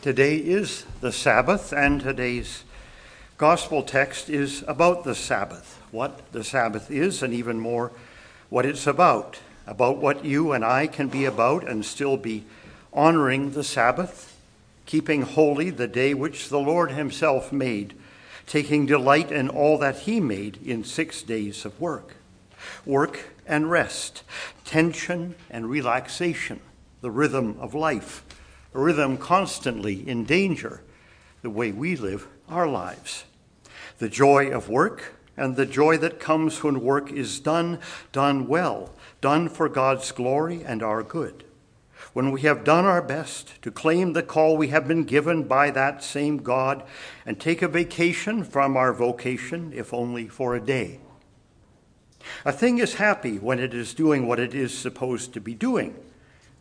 Today is the Sabbath, and today's gospel text is about the Sabbath, what the Sabbath is, and even more what it's about. About what you and I can be about and still be honoring the Sabbath, keeping holy the day which the Lord Himself made, taking delight in all that He made in six days of work. Work and rest, tension and relaxation, the rhythm of life rhythm constantly in danger, the way we live our lives. The joy of work and the joy that comes when work is done, done well, done for God's glory and our good. When we have done our best to claim the call we have been given by that same God and take a vacation from our vocation, if only for a day. A thing is happy when it is doing what it is supposed to be doing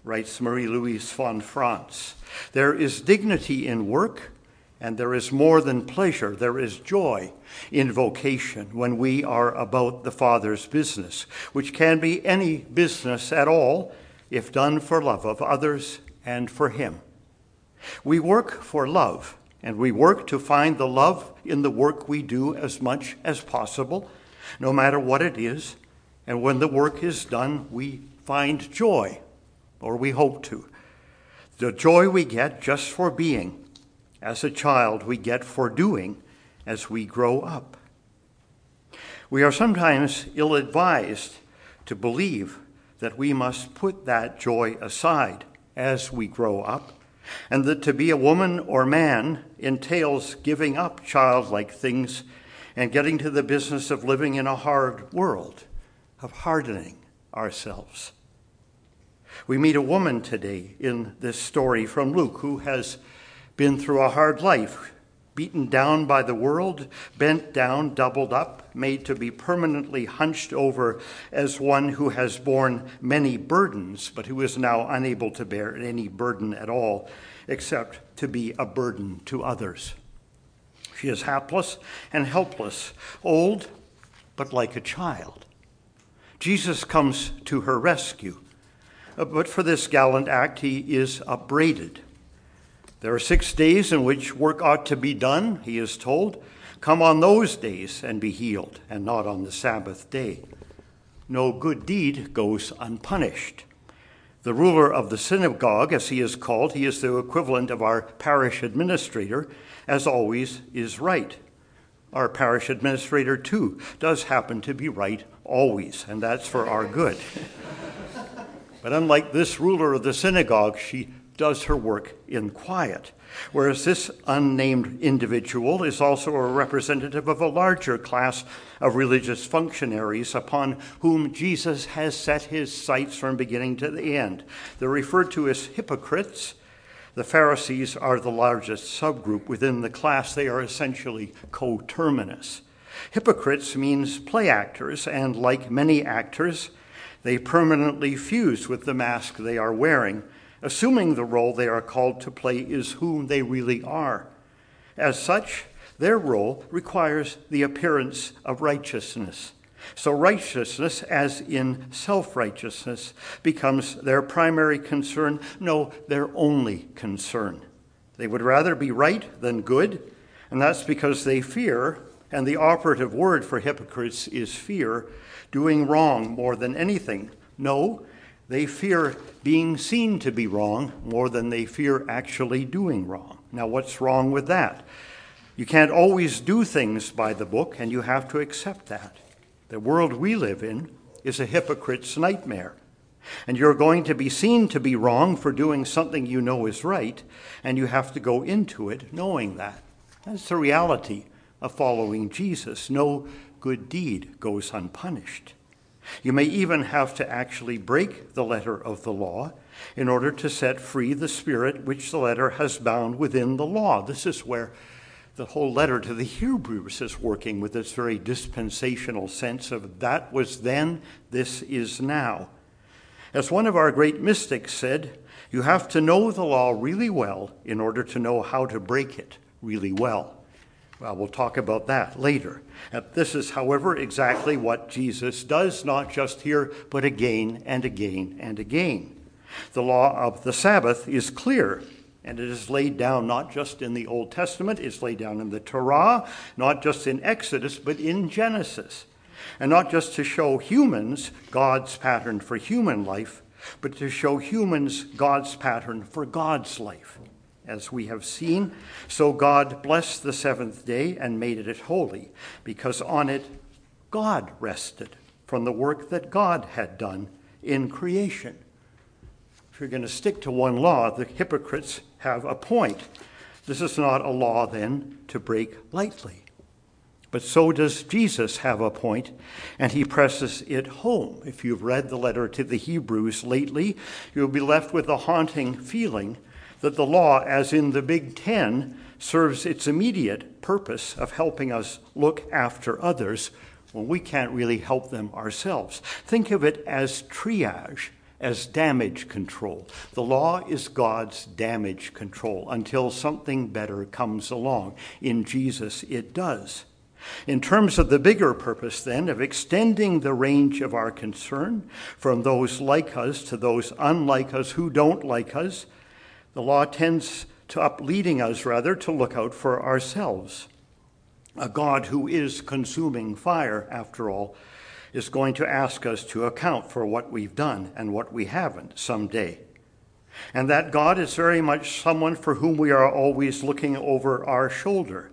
writes Marie Louise von Franz. There is dignity in work, and there is more than pleasure, there is joy in vocation when we are about the Father's business, which can be any business at all if done for love of others and for Him. We work for love, and we work to find the love in the work we do as much as possible, no matter what it is. And when the work is done, we find joy or we hope to. The joy we get just for being as a child, we get for doing as we grow up. We are sometimes ill advised to believe that we must put that joy aside as we grow up, and that to be a woman or man entails giving up childlike things and getting to the business of living in a hard world, of hardening ourselves. We meet a woman today in this story from Luke who has been through a hard life, beaten down by the world, bent down, doubled up, made to be permanently hunched over as one who has borne many burdens, but who is now unable to bear any burden at all, except to be a burden to others. She is hapless and helpless, old, but like a child. Jesus comes to her rescue. Uh, but for this gallant act, he is upbraided. There are six days in which work ought to be done, he is told. Come on those days and be healed, and not on the Sabbath day. No good deed goes unpunished. The ruler of the synagogue, as he is called, he is the equivalent of our parish administrator, as always is right. Our parish administrator, too, does happen to be right always, and that's for our good. But unlike this ruler of the synagogue, she does her work in quiet. Whereas this unnamed individual is also a representative of a larger class of religious functionaries upon whom Jesus has set his sights from beginning to the end. They're referred to as hypocrites. The Pharisees are the largest subgroup within the class. They are essentially coterminous. Hypocrites means play actors, and like many actors, they permanently fuse with the mask they are wearing, assuming the role they are called to play is whom they really are. As such, their role requires the appearance of righteousness. So, righteousness, as in self righteousness, becomes their primary concern, no, their only concern. They would rather be right than good, and that's because they fear, and the operative word for hypocrites is fear, doing wrong more than anything. No, they fear being seen to be wrong more than they fear actually doing wrong. Now, what's wrong with that? You can't always do things by the book, and you have to accept that. The world we live in is a hypocrite's nightmare. And you're going to be seen to be wrong for doing something you know is right, and you have to go into it knowing that. That's the reality of following Jesus. No good deed goes unpunished. You may even have to actually break the letter of the law in order to set free the spirit which the letter has bound within the law. This is where the whole letter to the Hebrews is working with this very dispensational sense of that was then, this is now. As one of our great mystics said, you have to know the law really well in order to know how to break it really well. Well, we'll talk about that later. This is, however, exactly what Jesus does, not just here, but again and again and again. The law of the Sabbath is clear, And it is laid down not just in the Old Testament, it's laid down in the Torah, not just in Exodus, but in Genesis. And not just to show humans God's pattern for human life, but to show humans God's pattern for God's life. As we have seen, so God blessed the seventh day and made it holy, because on it God rested from the work that God had done in creation. If you're going to stick to one law, the hypocrites have a point. This is not a law, then, to break lightly. But so does Jesus have a point, and he presses it home. If you've read the letter to the Hebrews lately, you'll be left with a haunting feeling that the law, as in the Big Ten, serves its immediate purpose of helping us look after others when we can't really help them ourselves. Think of it as triage as damage control. The law is God's damage control until something better comes along. In Jesus, it does. In terms of the bigger purpose, then, of extending the range of our concern from those like us to those unlike us who don't like us, the law tends to up leading us rather to look out for ourselves. A God who is consuming fire, after all, is going to ask us to account for what we've done and what we haven't someday. And that God is very much someone for whom we are always looking over our shoulder,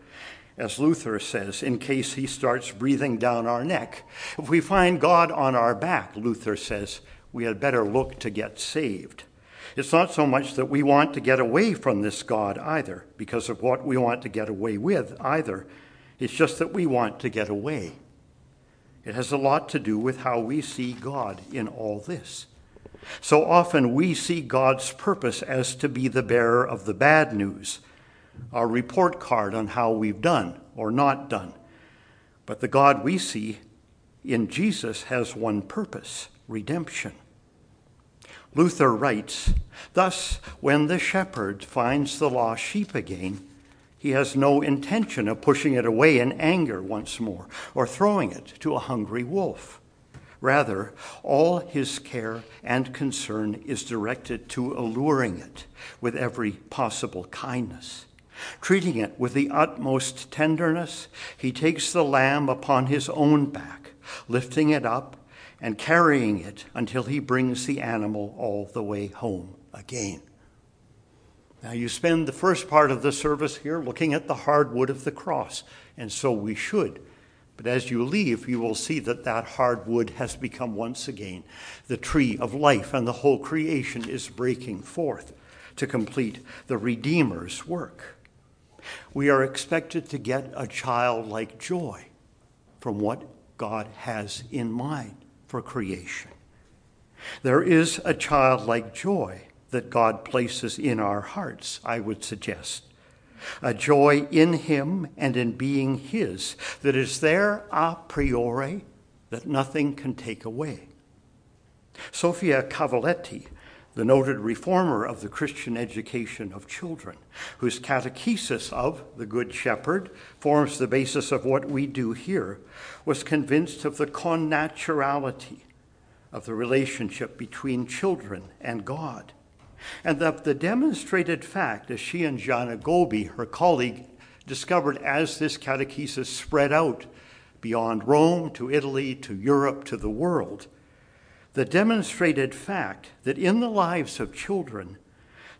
as Luther says, in case he starts breathing down our neck. If we find God on our back, Luther says, we had better look to get saved. It's not so much that we want to get away from this God either, because of what we want to get away with either. It's just that we want to get away. It has a lot to do with how we see God in all this. So often we see God's purpose as to be the bearer of the bad news, our report card on how we've done or not done. But the God we see in Jesus has one purpose redemption. Luther writes Thus, when the shepherd finds the lost sheep again, he has no intention of pushing it away in anger once more or throwing it to a hungry wolf. Rather, all his care and concern is directed to alluring it with every possible kindness. Treating it with the utmost tenderness, he takes the lamb upon his own back, lifting it up and carrying it until he brings the animal all the way home again. Now, you spend the first part of the service here looking at the hardwood of the cross, and so we should. But as you leave, you will see that that hardwood has become once again the tree of life, and the whole creation is breaking forth to complete the Redeemer's work. We are expected to get a childlike joy from what God has in mind for creation. There is a childlike joy that God places in our hearts, I would suggest. A joy in Him and in being His that is there a priori that nothing can take away. Sophia Cavalletti, the noted reformer of the Christian education of children, whose catechesis of the Good Shepherd forms the basis of what we do here, was convinced of the connaturality of the relationship between children and God and that the demonstrated fact, as she and Gianna Gobbi, her colleague, discovered as this catechesis spread out beyond Rome to Italy to Europe to the world, the demonstrated fact that in the lives of children,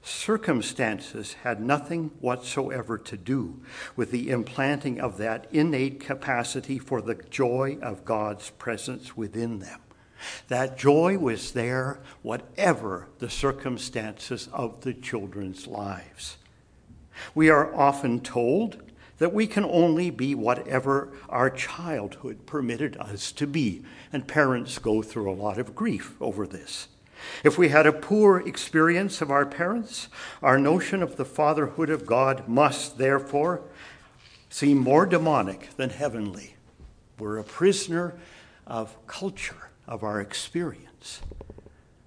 circumstances had nothing whatsoever to do with the implanting of that innate capacity for the joy of God's presence within them. That joy was there, whatever the circumstances of the children's lives. We are often told that we can only be whatever our childhood permitted us to be, and parents go through a lot of grief over this. If we had a poor experience of our parents, our notion of the fatherhood of God must, therefore, seem more demonic than heavenly. We're a prisoner of culture of our experience.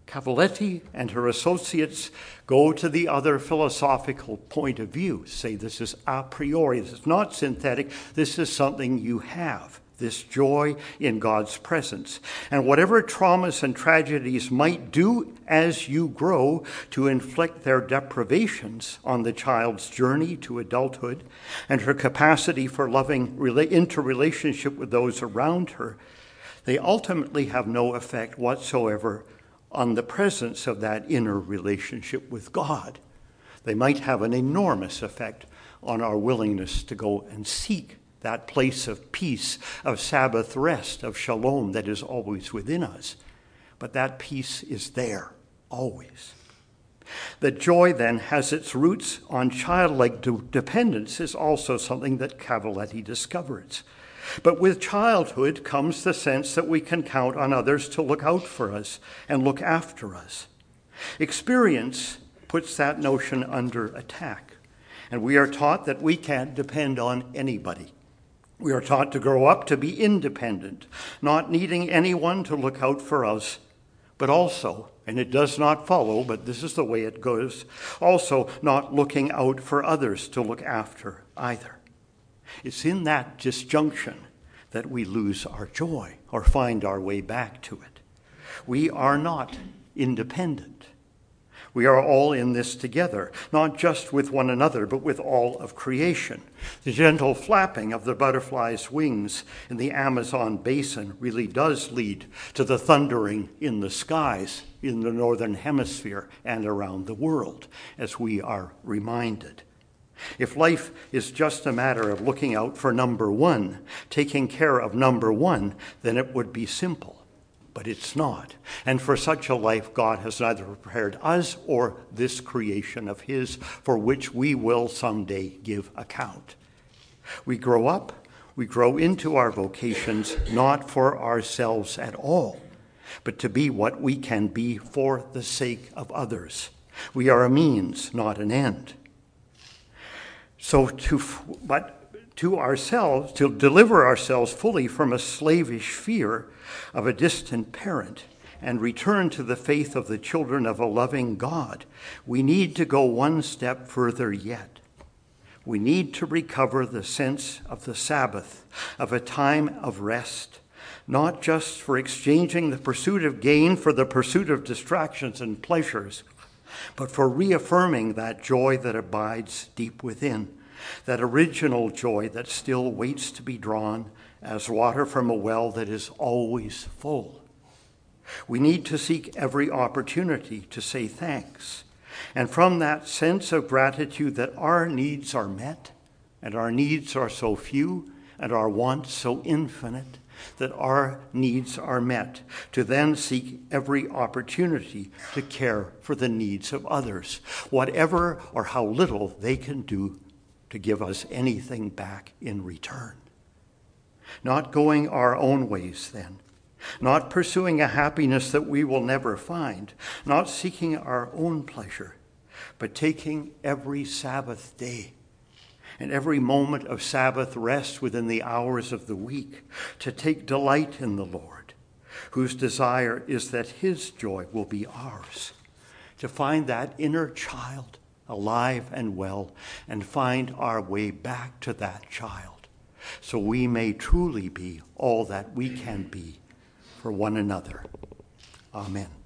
Cavalletti and her associates go to the other philosophical point of view, say this is a priori, this is not synthetic, this is something you have. this joy in God's presence. And whatever traumas and tragedies might do as you grow to inflict their deprivations on the child's journey to adulthood and her capacity for loving interrelationship with those around her, they ultimately have no effect whatsoever on the presence of that inner relationship with God. They might have an enormous effect on our willingness to go and seek that place of peace, of Sabbath rest, of shalom that is always within us. But that peace is there, always. The joy then has its roots on childlike dependence is also something that Cavalletti discovers. But with childhood comes the sense that we can count on others to look out for us and look after us. Experience puts that notion under attack, and we are taught that we can't depend on anybody. We are taught to grow up to be independent, not needing anyone to look out for us, but also, and it does not follow, but this is the way it goes, also not looking out for others to look after either. It's in that disjunction that we lose our joy or find our way back to it. We are not independent. We are all in this together, not just with one another, but with all of creation. The gentle flapping of the butterfly's wings in the Amazon basin really does lead to the thundering in the skies in the northern hemisphere and around the world, as we are reminded. If life is just a matter of looking out for number one, taking care of number one, then it would be simple but it's not. And for such a life, God has neither prepared us or this creation of His for which we will someday give account. We grow up, we grow into our vocations not for ourselves at all, but to be what we can be for the sake of others. We are a means, not an end. So to, but to ourselves, to deliver ourselves fully from a slavish fear, of a distant parent and return to the faith of the children of a loving God, we need to go one step further yet. We need to recover the sense of the Sabbath, of a time of rest, not just for exchanging the pursuit of gain for the pursuit of distractions and pleasures, but for reaffirming that joy that abides deep within, that original joy that still waits to be drawn as water from a well that is always full. We need to seek every opportunity to say thanks. And from that sense of gratitude that our needs are met, and our needs are so few, and our wants so infinite, that our needs are met, to then seek every opportunity to care for the needs of others, whatever or how little they can do to give us anything back in return. Not going our own ways then, not pursuing a happiness that we will never find, not seeking our own pleasure, but taking every Sabbath day and every moment of Sabbath rest within the hours of the week to take delight in the Lord, whose desire is that his joy will be ours, to find that inner child alive and well and find our way back to that child so we may truly be all that we can be for one another. Amen.